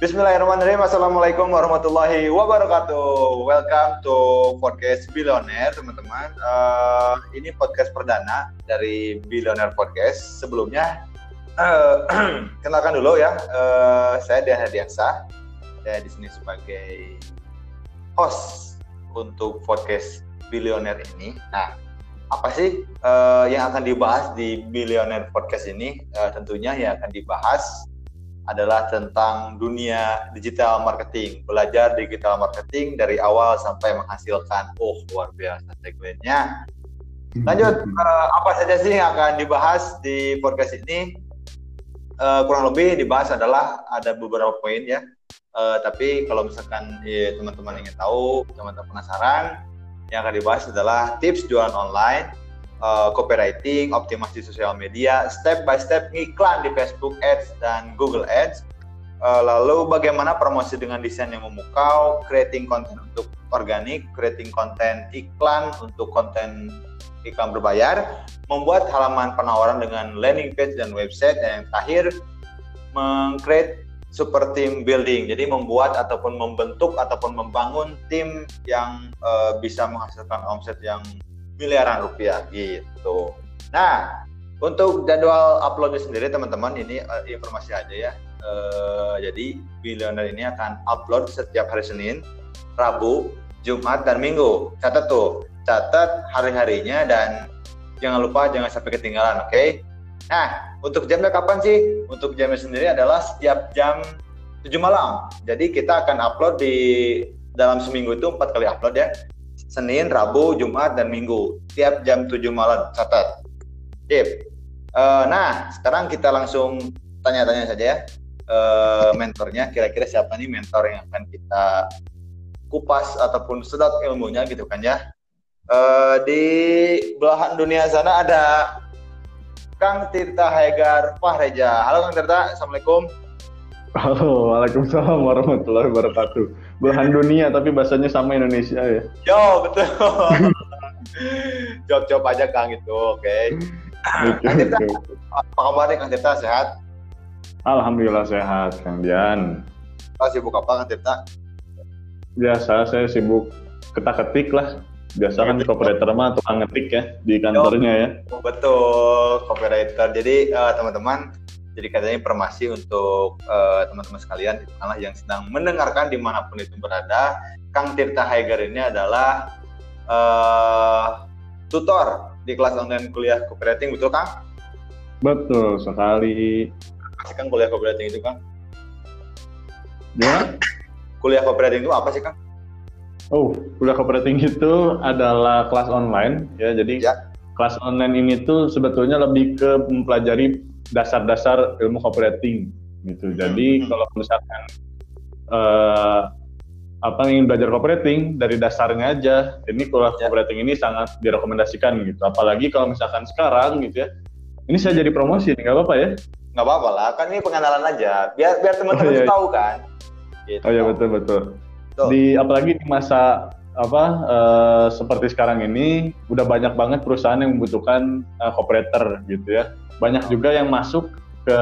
Bismillahirrahmanirrahim. Assalamualaikum warahmatullahi wabarakatuh. Welcome to podcast Billionaire, teman-teman. Uh, ini podcast perdana dari Billionaire Podcast. Sebelumnya, uh, kenalkan dulu ya. Uh, saya Dian Hadiansa. Saya di sini sebagai host untuk podcast Billionaire ini. Nah, apa sih uh, yang akan dibahas di Billionaire Podcast ini? Uh, tentunya yang akan dibahas adalah tentang dunia digital marketing, belajar digital marketing dari awal sampai menghasilkan. Oh, luar biasa tagline-nya. Lanjut, uh, apa saja sih yang akan dibahas di podcast ini? Uh, kurang lebih dibahas adalah ada beberapa poin ya. Uh, tapi kalau misalkan ya, teman-teman ingin tahu, teman-teman penasaran, yang akan dibahas adalah tips jualan online, uh, copywriting, optimasi sosial media, step by step iklan di Facebook Ads dan Google Ads. Uh, lalu bagaimana promosi dengan desain yang memukau, creating konten untuk organik, creating konten iklan untuk konten iklan berbayar, membuat halaman penawaran dengan landing page dan website, dan yang terakhir mengcreate super team building. Jadi membuat ataupun membentuk ataupun membangun tim yang uh, bisa menghasilkan omset yang miliaran rupiah gitu. Nah, untuk jadwal uploadnya sendiri teman-teman ini uh, informasi aja ya. Uh, jadi Billionaire ini akan upload setiap hari Senin, Rabu, Jumat dan Minggu. Catat tuh, catat hari-harinya dan jangan lupa jangan sampai ketinggalan, oke? Okay? Nah, untuk jamnya kapan sih? Untuk jamnya sendiri adalah setiap jam 7 malam. Jadi kita akan upload di dalam seminggu itu empat kali upload ya. Senin, Rabu, Jumat, dan Minggu. Tiap jam 7 malam, catat. Tip. Uh, nah, sekarang kita langsung tanya-tanya saja ya. Uh, mentornya, kira-kira siapa nih mentor yang akan kita kupas ataupun sedot ilmunya gitu kan ya. Uh, di belahan dunia sana ada Kang Tirta Haegar Fahreja. Halo Kang Tirta, Assalamualaikum. Halo, Waalaikumsalam warahmatullahi wabarakatuh belahan dunia tapi bahasanya sama Indonesia ya. Yo betul. Jawab-jawab aja Kang itu, oke. Okay. Kang Tirta, apa kabar Kang Tirta sehat? Alhamdulillah sehat Kang Dian. Oh, sibuk apa Kang Tirta? Biasa saya sibuk ketak-ketik lah. Biasa kan copywriter mah tukang ngetik ya di kantornya ya. Betul, copywriter. Jadi uh, teman-teman jadi katanya informasi untuk uh, teman-teman sekalian itulah yang sedang mendengarkan di mana pun itu berada. Kang Tirta Haiger ini adalah uh, tutor di kelas online kuliah copywriting, betul Kang? Betul sekali. Apa sih Kang kuliah copywriting itu Kang? Ya? kuliah copywriting itu apa sih Kang? Oh, kuliah copywriting itu adalah kelas online ya. Jadi ya. kelas online ini tuh sebetulnya lebih ke mempelajari dasar-dasar ilmu copywriting gitu. Jadi hmm. kalau misalkan uh, apa ingin belajar copywriting dari dasarnya aja, ini kuliah ya. copywriting ini sangat direkomendasikan gitu. Apalagi kalau misalkan sekarang gitu ya, ini saya jadi promosi, nggak apa-apa ya? Nggak apa-apa lah, kan ini pengenalan aja, biar biar teman-teman oh, iya. iya. tahu kan. Gitu. Oh ya betul betul. Di apalagi di masa apa uh, seperti sekarang ini udah banyak banget perusahaan yang membutuhkan uh, operator gitu ya banyak juga yang masuk ke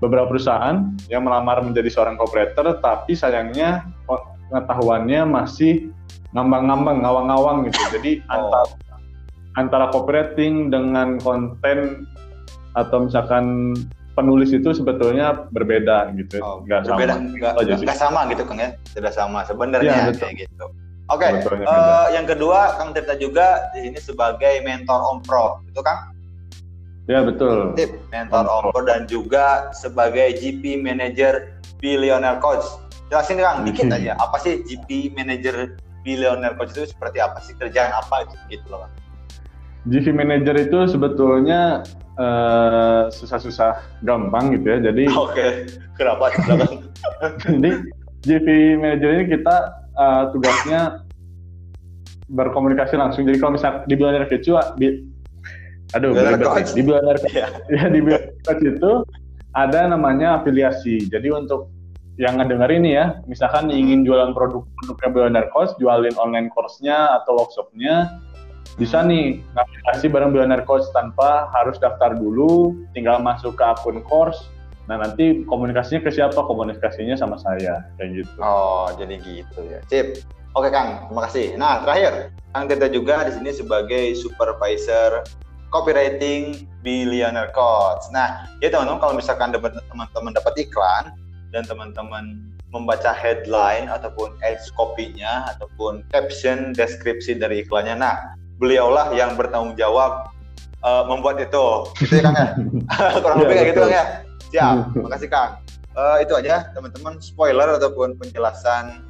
beberapa perusahaan yang melamar menjadi seorang operator tapi sayangnya pengetahuannya masih ngambang-ngambang ngawang-ngawang gitu jadi oh. antara antara operating dengan konten atau misalkan penulis itu sebetulnya berbeda gitu. Oh, nggak berbeda sama nggak, nggak, nggak sama gitu kan ya? Tidak sama sebenarnya ya, kayak gitu. Oke okay. uh, yang kedua kang Tirta juga di sini sebagai mentor om pro. Itu kang? Ya betul. Tip mentor Ompo dan juga sebagai GP Manager Billionaire Coach. Jelasin Kang dikit aja. Apa sih GP Manager Billionaire Coach itu? Seperti apa sih? Kerjaan apa gitu loh GP Manager itu sebetulnya susah susah-susah gampang gitu ya. Jadi Oke, okay. kenapa? Jadi GP Manager ini kita uh, tugasnya berkomunikasi langsung. Jadi kalau misalnya di Billionaire Virtual, Aduh, di Billionaire ya. ya di Billionaire itu ada namanya afiliasi. Jadi untuk yang ngedenger ini ya, misalkan ingin jualan produk produknya Billionaire Coach, jualin online course-nya atau workshop-nya, bisa nih ngaplikasi bareng Billionaire Coach tanpa harus daftar dulu, tinggal masuk ke akun course, Nah nanti komunikasinya ke siapa? Komunikasinya sama saya kayak gitu. Oh jadi gitu ya. Sip. Oke Kang, terima kasih. Nah terakhir, Kang Tirta juga di sini sebagai supervisor copywriting Billionaire Coach. Nah, ya teman-teman kalau misalkan teman-teman dapat iklan dan teman-teman membaca headline ataupun edge copy-nya ataupun caption deskripsi dari iklannya. Nah, beliaulah yang bertanggung jawab uh, membuat itu. Gitu ya Kang ya? Kurang lebih kayak gitu Kang ya? Siap, makasih Kang. Uh, itu aja teman-teman spoiler ataupun penjelasan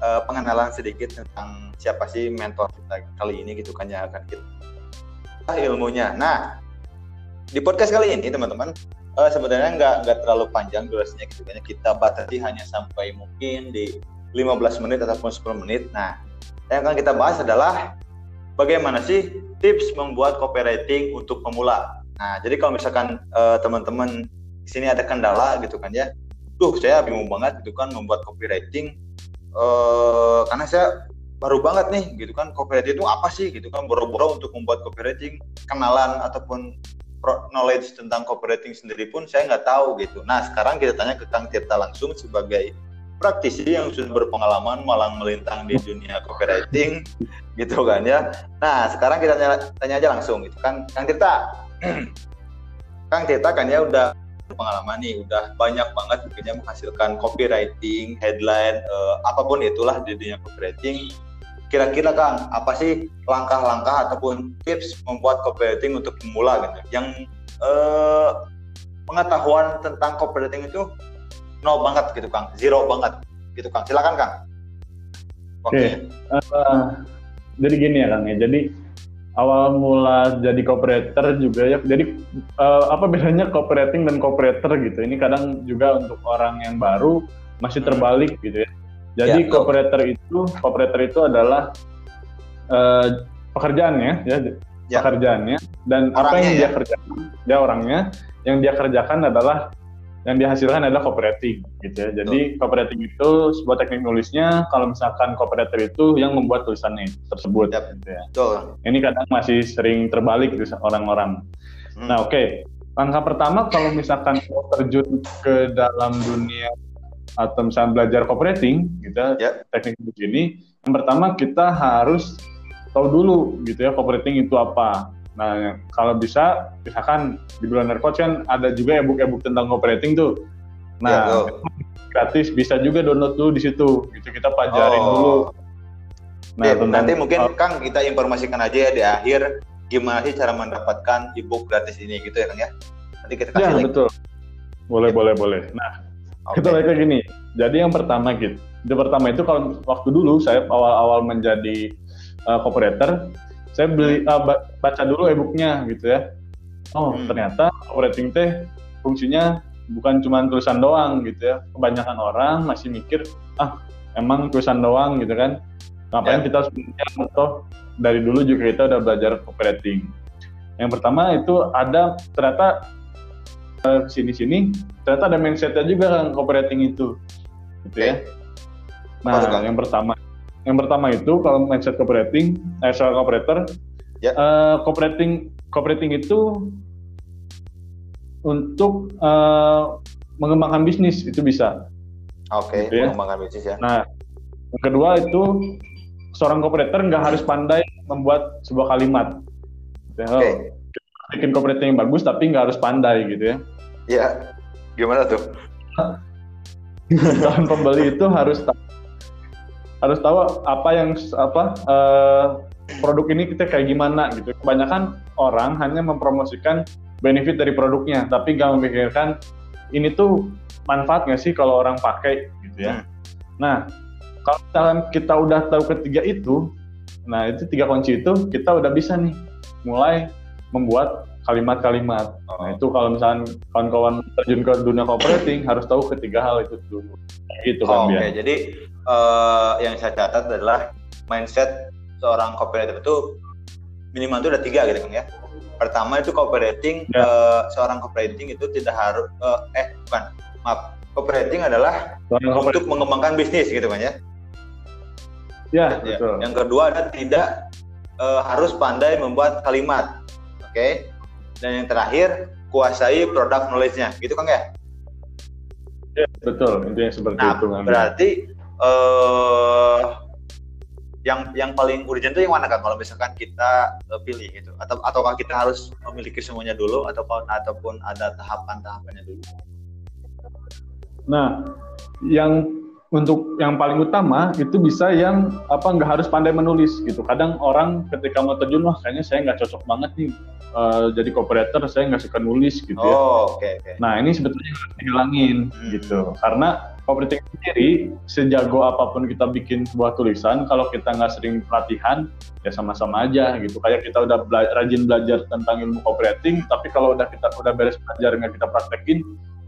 uh, pengenalan sedikit tentang siapa sih mentor kita kali ini gitu kan yang akan kita ilmunya. Nah, di podcast kali ini teman-teman uh, sebenarnya nggak nggak terlalu panjang durasinya gitu kan kita batasi hanya sampai mungkin di 15 menit ataupun 10 menit. Nah, yang akan kita bahas adalah bagaimana sih tips membuat copywriting untuk pemula. Nah, jadi kalau misalkan uh, teman-teman di sini ada kendala gitu kan ya, tuh saya bingung banget gitu kan membuat copywriting uh, karena saya baru banget nih gitu kan copywriting itu apa sih gitu kan boro-boro untuk membuat copywriting kenalan ataupun knowledge tentang copywriting sendiri pun saya nggak tahu gitu. Nah sekarang kita tanya ke Kang Tirta langsung sebagai praktisi yang sudah berpengalaman malang melintang di dunia copywriting gitu kan ya. Nah sekarang kita tanya, tanya aja langsung gitu kan Kang Tirta. Kang Tirta kan ya udah pengalaman nih udah banyak banget mungkinnya menghasilkan copywriting, headline, uh, apa pun itulah di dunia copywriting. Kira-kira Kang, apa sih langkah-langkah ataupun tips membuat copywriting untuk pemula gitu? Yang uh, pengetahuan tentang copywriting itu nol banget gitu Kang, zero banget gitu Kang. Silakan Kang. Oke. Okay. Uh, eh, jadi gini ya Kang ya. Jadi awal mula jadi operator juga ya. Jadi uh, apa bedanya cooperating dan cooperator gitu? Ini kadang juga untuk orang yang baru masih hmm. terbalik gitu ya. Jadi ya, cooperator itu cooperator itu adalah uh, pekerjaannya ya, ya, pekerjaannya dan orangnya apa yang ya? dia kerjakan, dia orangnya yang dia kerjakan adalah yang dihasilkan adalah cooperating gitu ya. Jadi cooperating itu sebuah teknik nulisnya kalau misalkan cooperator itu yang membuat tulisannya tersebut yep. gitu ya. Betul. Ini kadang masih sering terbalik gitu orang-orang. Hmm. Nah, oke. Okay. Langkah pertama kalau misalkan mau terjun ke dalam dunia atau misalnya belajar cooperating gitu ya, yep. teknik begini, yang pertama kita harus tahu dulu gitu ya cooperating itu apa Nah, kalau bisa, misalkan di Billionaire Coach kan ada juga e-book-e-book tentang operating tuh. Nah, ya, gratis bisa juga download dulu di situ. Gitu kita pelajarin oh. dulu. Nah, ya, tentang, nanti mungkin uh, Kang kita informasikan aja ya di akhir gimana sih cara mendapatkan e-book gratis ini gitu ya Kang ya. Nanti kita kasih ya, link. betul. Boleh, ya. boleh, boleh. Nah, okay. kita lihat gini. Jadi yang pertama gitu. Yang pertama itu kalau waktu dulu saya awal-awal menjadi uh, operator, saya beli uh, baca dulu e-booknya gitu ya. Oh hmm. ternyata operating teh fungsinya bukan cuma tulisan doang gitu ya. Kebanyakan orang masih mikir ah emang tulisan doang gitu kan. Ngapain yeah. kita sebenarnya atau dari dulu juga kita udah belajar operating. Yang pertama itu ada ternyata uh, sini-sini ternyata ada mindsetnya juga kan operating itu. Gitu ya. Nah yang pertama yang pertama itu kalau mindset cooperating, eh, soal operator, ya. uh, cooperating cooperating itu untuk uh, mengembangkan bisnis itu bisa. Oke, okay, gitu ya. mengembangkan bisnis ya. Nah, yang kedua itu seorang kooperator nggak harus pandai membuat sebuah kalimat. Ya, Oke. Okay. Bikin cooperating yang bagus tapi nggak harus pandai gitu ya. Iya. Gimana tuh? Calon pembeli itu harus tahu harus tahu apa yang apa uh, produk ini kita kayak gimana gitu. Kebanyakan orang hanya mempromosikan benefit dari produknya, tapi nggak memikirkan ini tuh manfaat nggak sih kalau orang pakai gitu ya. Hmm. Nah, kalau misalkan kita udah tahu ketiga itu, nah itu tiga kunci itu kita udah bisa nih mulai membuat kalimat-kalimat. Nah itu kalau misalnya kawan-kawan terjun ke dunia operating harus tahu ketiga hal itu dulu. Gitu kan oh, Oke, okay. jadi uh, yang saya catat adalah mindset seorang copywriter itu minimal itu ada tiga gitu kan ya. Pertama itu copywriting, ya. uh, seorang copywriting itu tidak harus uh, eh bukan maaf copywriting adalah seorang untuk copywriting. mengembangkan bisnis gitu kan ya. Ya, ya. betul. Yang kedua ada tidak uh, harus pandai membuat kalimat. Oke. Okay? Dan yang terakhir kuasai produk knowledge-nya. Gitu kan ya? Betul, intinya seperti nah, itu. Nah, berarti uh, yang yang paling urgent itu yang mana kan kalau misalkan kita uh, pilih gitu atau ataukah kita harus memiliki semuanya dulu atau ataupun ada tahapan-tahapannya dulu nah yang untuk yang paling utama itu bisa yang apa nggak harus pandai menulis gitu. Kadang orang ketika mau terjun wah kayaknya saya nggak cocok banget nih uh, jadi operator, saya nggak suka nulis gitu ya. Oh, oke okay, Okay. Nah ini sebetulnya harus dihilangin hmm. gitu. Karena operating sendiri sejago apa pun kita bikin sebuah tulisan, kalau kita nggak sering pelatihan ya sama-sama aja gitu. Kayak kita udah bela rajin belajar tentang ilmu operating, tapi kalau udah kita udah beres belajar nggak kita praktekin,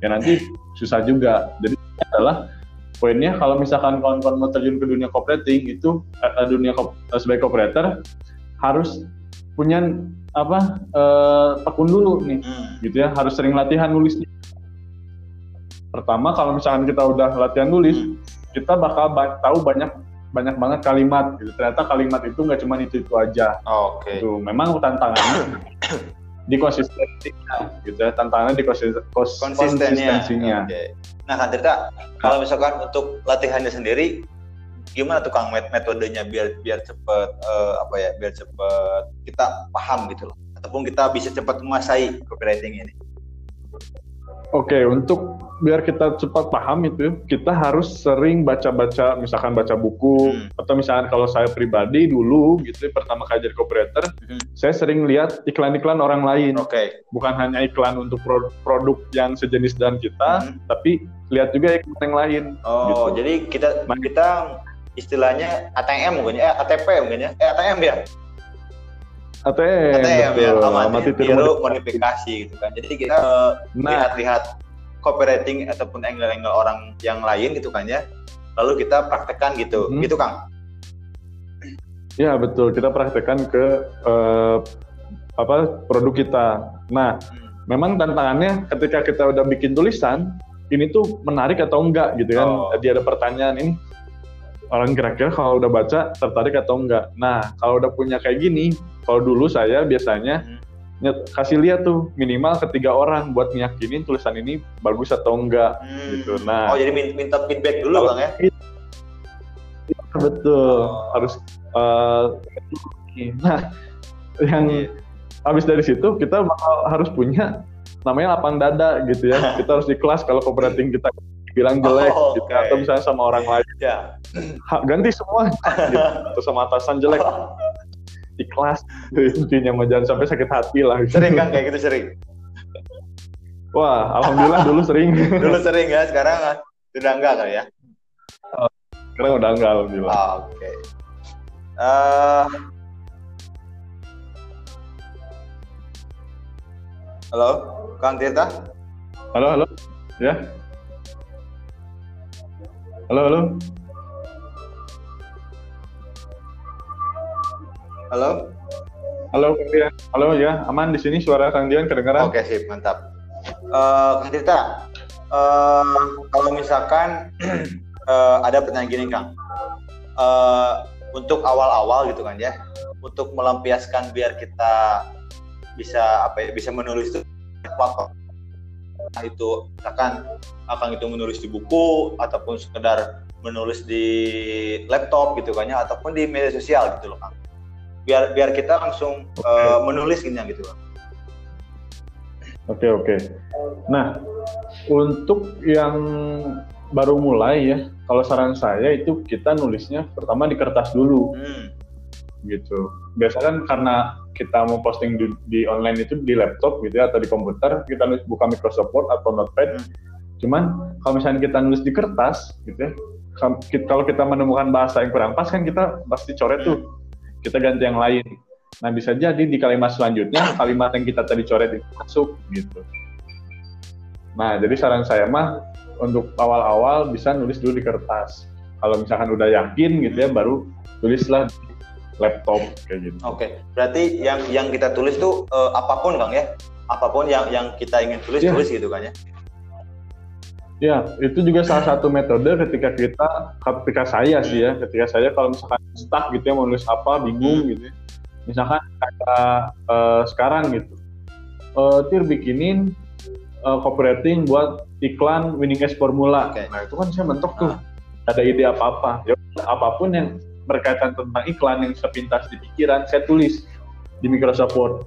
ya nanti susah juga. Jadi adalah poinnya kalau misalkan kawan-kawan mau terjun ke dunia operating itu uh, dunia kop, uh, sebagai operator harus punya apa uh, tekun dulu nih hmm. gitu ya harus sering latihan nulisnya pertama kalau misalkan kita udah latihan nulis hmm. kita bakal ba tahu banyak banyak banget kalimat gitu ternyata kalimat itu nggak cuma itu itu aja oh, oke okay. itu memang tantangannya di konsistensinya gitu ya tantangannya di konsisten, konsistensinya. Okay. Nah kan Tirta, kalau misalkan untuk latihannya sendiri gimana tuh Kang metodenya biar biar cepet uh, apa ya biar cepet kita paham gitu loh ataupun kita bisa cepat menguasai copywriting ini. Oke, okay, untuk biar kita cepat paham itu kita harus sering baca-baca misalkan baca buku hmm. atau misalkan kalau saya pribadi dulu gitu pertama kali jadi copywriter hmm. saya sering lihat iklan-iklan orang lain oke okay. bukan hanya iklan untuk produk, produk yang sejenis dan kita hmm. tapi lihat juga iklan yang lain oh gitu. jadi kita nah, kita istilahnya ATM mungkin ya ATP mungkin ya eh ATM ya ATM, ATM ya, amati tiru modifikasi gitu kan. Jadi kita nah, lihat-lihat copywriting ataupun angle-angle orang yang lain gitu kan ya. Lalu kita praktekkan gitu. Hmm. gitu Kang? Ya betul. Kita praktekkan ke uh, apa produk kita. Nah hmm. memang tantangannya ketika kita udah bikin tulisan ini tuh menarik atau enggak gitu kan? Oh. jadi ada pertanyaan ini. Orang kira-kira kalau udah baca tertarik atau enggak? Nah kalau udah punya kayak gini kalau dulu saya biasanya hmm kasih lihat tuh minimal ketiga orang buat meyakinin tulisan ini bagus atau enggak hmm. gitu. Nah, oh jadi minta feedback dulu bang ya? Iya, betul oh. harus. Uh, nah, yang yeah. habis dari situ kita bakal harus punya namanya lapang dada gitu ya. kita harus di kelas kalau cooperating kita bilang jelek oh, gitu okay. atau misalnya sama orang lain. Yeah. Ha, ganti semua gitu. atau sama atasan jelek. Ikhlas. Intinya mau jangan sampai sakit hati lah. Sering kan kayak gitu sering? Wah alhamdulillah dulu sering. Dulu sering ya sekarang sudah enggak kali ya? Oh, sekarang udah enggak alhamdulillah. Oh, oke. Okay. uh, eh, halo? Kang Tirta? Halo halo? Ya? Halo halo Halo? Halo Kang Dian. Halo ya, aman di sini suara Kang Dian kedengaran? Oke, sip, mantap. Uh, Kang Tirta, uh, kalau misalkan uh, ada pertanyaan gini Kang, uh, untuk awal-awal gitu kan ya, untuk melampiaskan biar kita bisa apa ya, bisa menulis itu apa nah, itu misalkan akan itu menulis di buku ataupun sekedar menulis di laptop gitu kan ya ataupun di media sosial gitu loh Kang biar biar kita langsung okay. uh, eh, menulis gitu gitu Oke okay, oke. Okay. Nah untuk yang baru mulai ya, kalau saran saya itu kita nulisnya pertama di kertas dulu, hmm. gitu. Biasa kan karena kita mau posting di, di online itu di laptop gitu ya atau di komputer, kita nulis buka Microsoft Word atau Notepad. Hmm. Cuman kalau misalnya kita nulis di kertas gitu ya, kalau kita menemukan bahasa yang kurang pas kan kita pasti coret tuh hmm kita ganti yang lain. Nah bisa jadi di kalimat selanjutnya kalimat yang kita tadi coret itu masuk gitu. Nah jadi saran saya mah untuk awal-awal bisa nulis dulu di kertas. Kalau misalkan udah yakin gitu ya baru tulislah di laptop kayak gitu. Oke, okay. berarti yang yang kita tulis tuh uh, apa pun bang ya, apa pun yang yang kita ingin tulis yeah. tulis gitu kan ya. Ya, itu juga salah satu metode ketika kita, ketika saya sih ya, ketika saya kalau misalkan stuck gitu ya mau nulis apa, bingung hmm. gitu ya. Misalkan kayak uh, sekarang gitu, uh, Tir bikinin uh, copywriting buat iklan winning S formula. Okay. Nah itu kan saya mentok tuh. Ah. Ada ide apa-apa. Ya apa pun yang berkaitan tentang iklan yang sepintas di pikiran, saya tulis di Microsoft Word.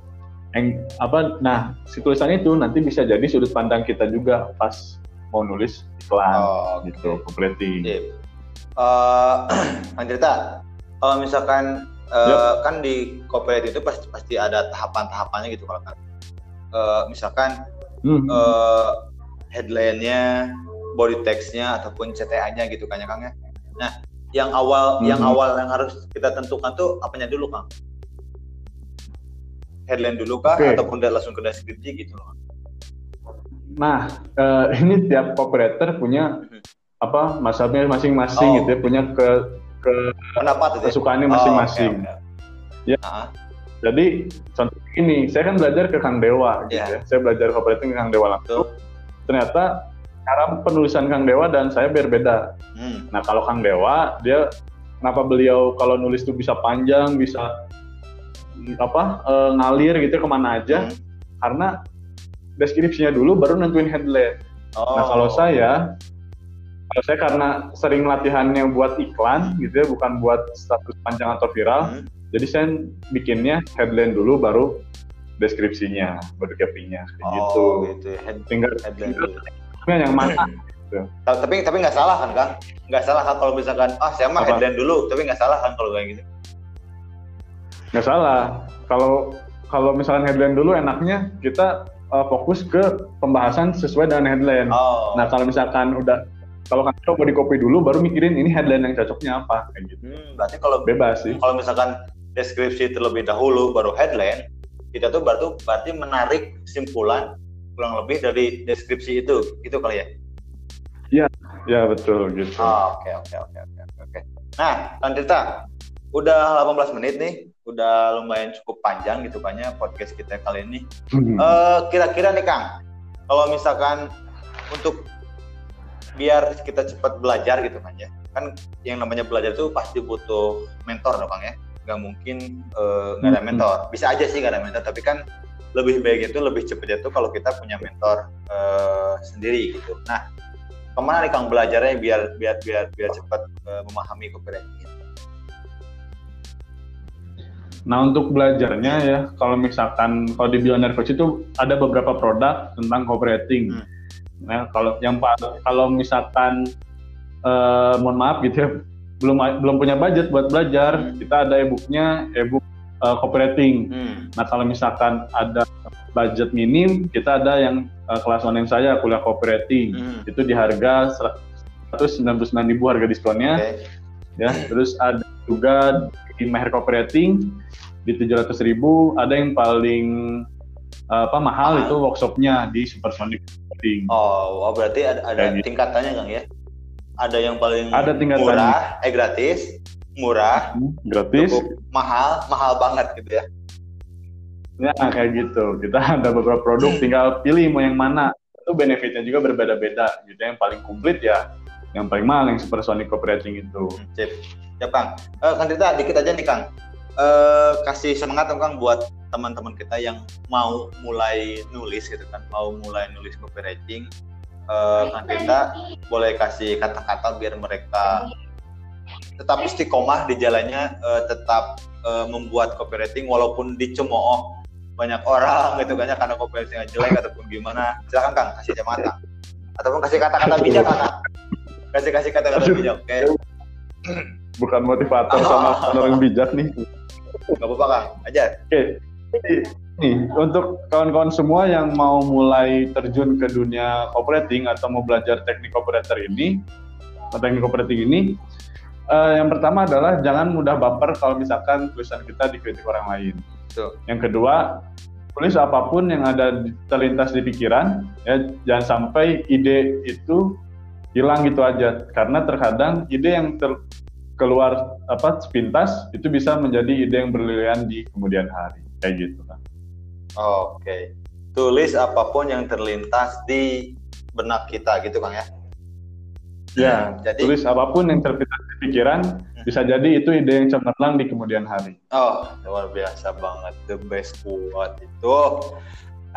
Yang apa? Nah, si tulisan itu nanti bisa jadi sudut pandang kita juga pas mau nulis iklan oh, gitu, completing. Yeah. Uh, Anjrita, kalau misalkan uh, yep. kan di copyright itu pasti pasti ada tahapan-tahapannya gitu kalau kan. Uh, misalkan hmm. uh, headline-nya, body text-nya ataupun CTA-nya gitu kan ya Kang ya. Nah, yang awal hmm. yang awal yang harus kita tentukan tuh apanya dulu Kang? Headline dulu kah okay. ataupun langsung ke deskripsi gitu loh. Nah, uh, ini tiap operator punya hmm. apa masanya masing-masing oh. gitu ya, punya ke ke pendapat ya? kesukaannya masing-masing. Oh, okay, okay. Ya. Uh-huh. Jadi contoh ini, saya kan belajar ke Kang Dewa gitu yeah. ya. Saya belajar operating ke Kang Dewa langsung. Tuh ternyata cara penulisan Kang Dewa dan saya berbeda. Hmm. Nah kalau Kang Dewa dia kenapa beliau kalau nulis itu bisa panjang, bisa apa e, ngalir gitu ke mana aja? Hmm. Karena deskripsinya dulu baru nentuin headline. Oh. Nah kalau saya kalau saya karena sering latihannya buat iklan gitu ya, bukan buat status panjang atau viral. Hmm. Jadi saya bikinnya headline dulu baru deskripsinya, body captionnya oh, gitu. gitu. Head, tinggal headline dulu. yang mana? gitu. Tapi tapi nggak salah kan Kang? Nggak salah kan kalau misalkan ah saya mah headline dulu, tapi nggak salah kan kalau kayak gitu? Nggak salah. Kalau kalau misalkan headline dulu enaknya kita uh, fokus ke pembahasan sesuai dengan headline. Oh. Nah kalau misalkan udah kalau kan coba di copy dulu baru mikirin ini headline yang cocoknya apa kayak gitu. Hmm, berarti kalau bebas sih. Kalau misalkan deskripsi terlebih dahulu baru headline, kita tuh berarti berarti menarik kesimpulan kurang lebih dari deskripsi itu gitu kali ya iya ya betul gitu oke oke oke oke oke nah Lantirta udah 18 menit nih udah lumayan cukup panjang gitu kan ya podcast kita kali ini. Hmm. uh, kira-kira nih Kang kalau misalkan untuk biar kita cepat belajar gitu kan ya. Kan yang namanya belajar itu pasti butuh mentor dong Kang ya. Nggak mungkin eh, nggak uh, ada mentor. Bisa aja sih nggak ada mentor tapi kan lebih baik itu lebih cepat itu kalau kita punya mentor uh, sendiri gitu. Nah ke mana nih kang belajarnya biar biar biar biar cepat uh, memahami copywriting Nah untuk belajarnya ya, kalau misalkan kalau di Billionaire Coach itu ada beberapa produk tentang copywriting. Hmm. Nah kalau yang kalau misalkan uh, mohon maaf gitu ya, belum belum punya budget buat belajar, hmm. kita ada e-booknya, e-book uh, copywriting. Hmm. Nah kalau misalkan ada budget minim, kita ada yang uh, kelas online saya kuliah copywriting. Hmm. Itu di harga 199 ribu harga diskonnya. Okay. Ya, terus ada juga di Meher Copywriting di 700 ribu. Ada yang paling apa mahal ah. itu workshopnya di Supersonic Copywriting. Oh, oh berarti ada, ada gitu. tingkatannya Kang ya? ada yang paling ada murah, eh gratis, murah, hmm, gratis, mahal, mahal banget gitu ya. Ya kayak gitu. Kita ada beberapa produk, tinggal pilih mau yang mana. Itu benefitnya juga berbeda-beda. Gitu yang paling komplit ya, yang paling mahal yang supersonic operating itu. Hmm, sip. Ya Kang. Uh, Kang Tita, dikit aja nih Kang. Uh, kasih semangat dong Kang buat teman-teman kita yang mau mulai nulis gitu kan, mau mulai nulis copywriting uh, Kak boleh kasih kata-kata biar mereka tetap istiqomah di jalannya uh, tetap uh, membuat copywriting walaupun dicemooh banyak orang gitu kan ya karena copywriting jelek ataupun gimana silakan Kang kasih kacamata ataupun kasih kata-kata bijak Kang kasih kasih kata-kata bijak oke. Okay? bukan motivator sama orang bijak nih. Nggak apa-apa Kang aja. Oke. Okay nih untuk kawan-kawan semua yang mau mulai terjun ke dunia operating atau mau belajar teknik operator ini, teknik operating ini, uh, yang pertama adalah jangan mudah baper kalau misalkan tulisan kita dikritik orang lain. Yang kedua, tulis apa pun yang ada terlintas di pikiran, ya jangan sampai ide itu hilang gitu aja, karena terkadang ide yang ter keluar apa sepintas itu bisa menjadi ide yang berlian di kemudian hari kayak gitu kan. Oke. Okay. Tulis apa pun yang terlintas di benak kita gitu Kang ya. Ya, hmm, jadi tulis apa pun yang terlintas di pikiran hmm. bisa jadi itu ide yang cemerlang di kemudian hari. Oh, luar biasa banget the best quote itu.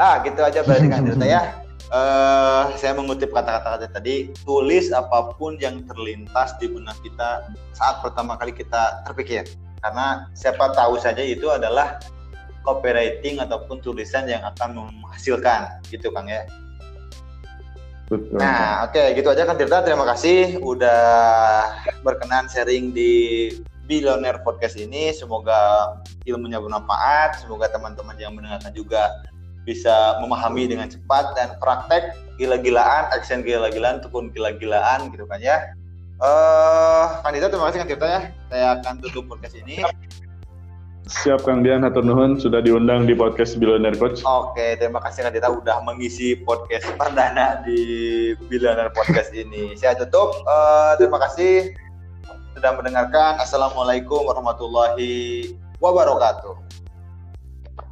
Ah, gitu aja berarti Kang Tirta ya. Uh, saya mengutip kata-kata tadi, tulis apa pun yang terlintas di benak kita saat pertama kali kita terpikir. Karena siapa tahu saja itu adalah copywriting ataupun tulisan yang akan menghasilkan, gitu Kang ya. Betul. Nah, oke, okay, gitu aja kan Tirta. Terima kasih udah berkenan sharing di Billionaire Podcast ini. Semoga ilmunya bermanfaat. Semoga teman-teman yang mendengarkan juga bisa memahami dengan cepat dan praktek gila-gilaan, action gila-gilaan ataupun gila-gilaan gitu kan ya. Eh, uh, Kandidat terima kasih kan ya. Saya akan tutup podcast ini. Siap Kang Dian Hatur Nuhun sudah diundang di podcast Billionaire Coach. Oke, terima kasih Kang Dita udah mengisi podcast perdana di Billionaire Podcast ini. Saya tutup. Uh, terima kasih sudah mendengarkan. Assalamualaikum warahmatullahi wabarakatuh.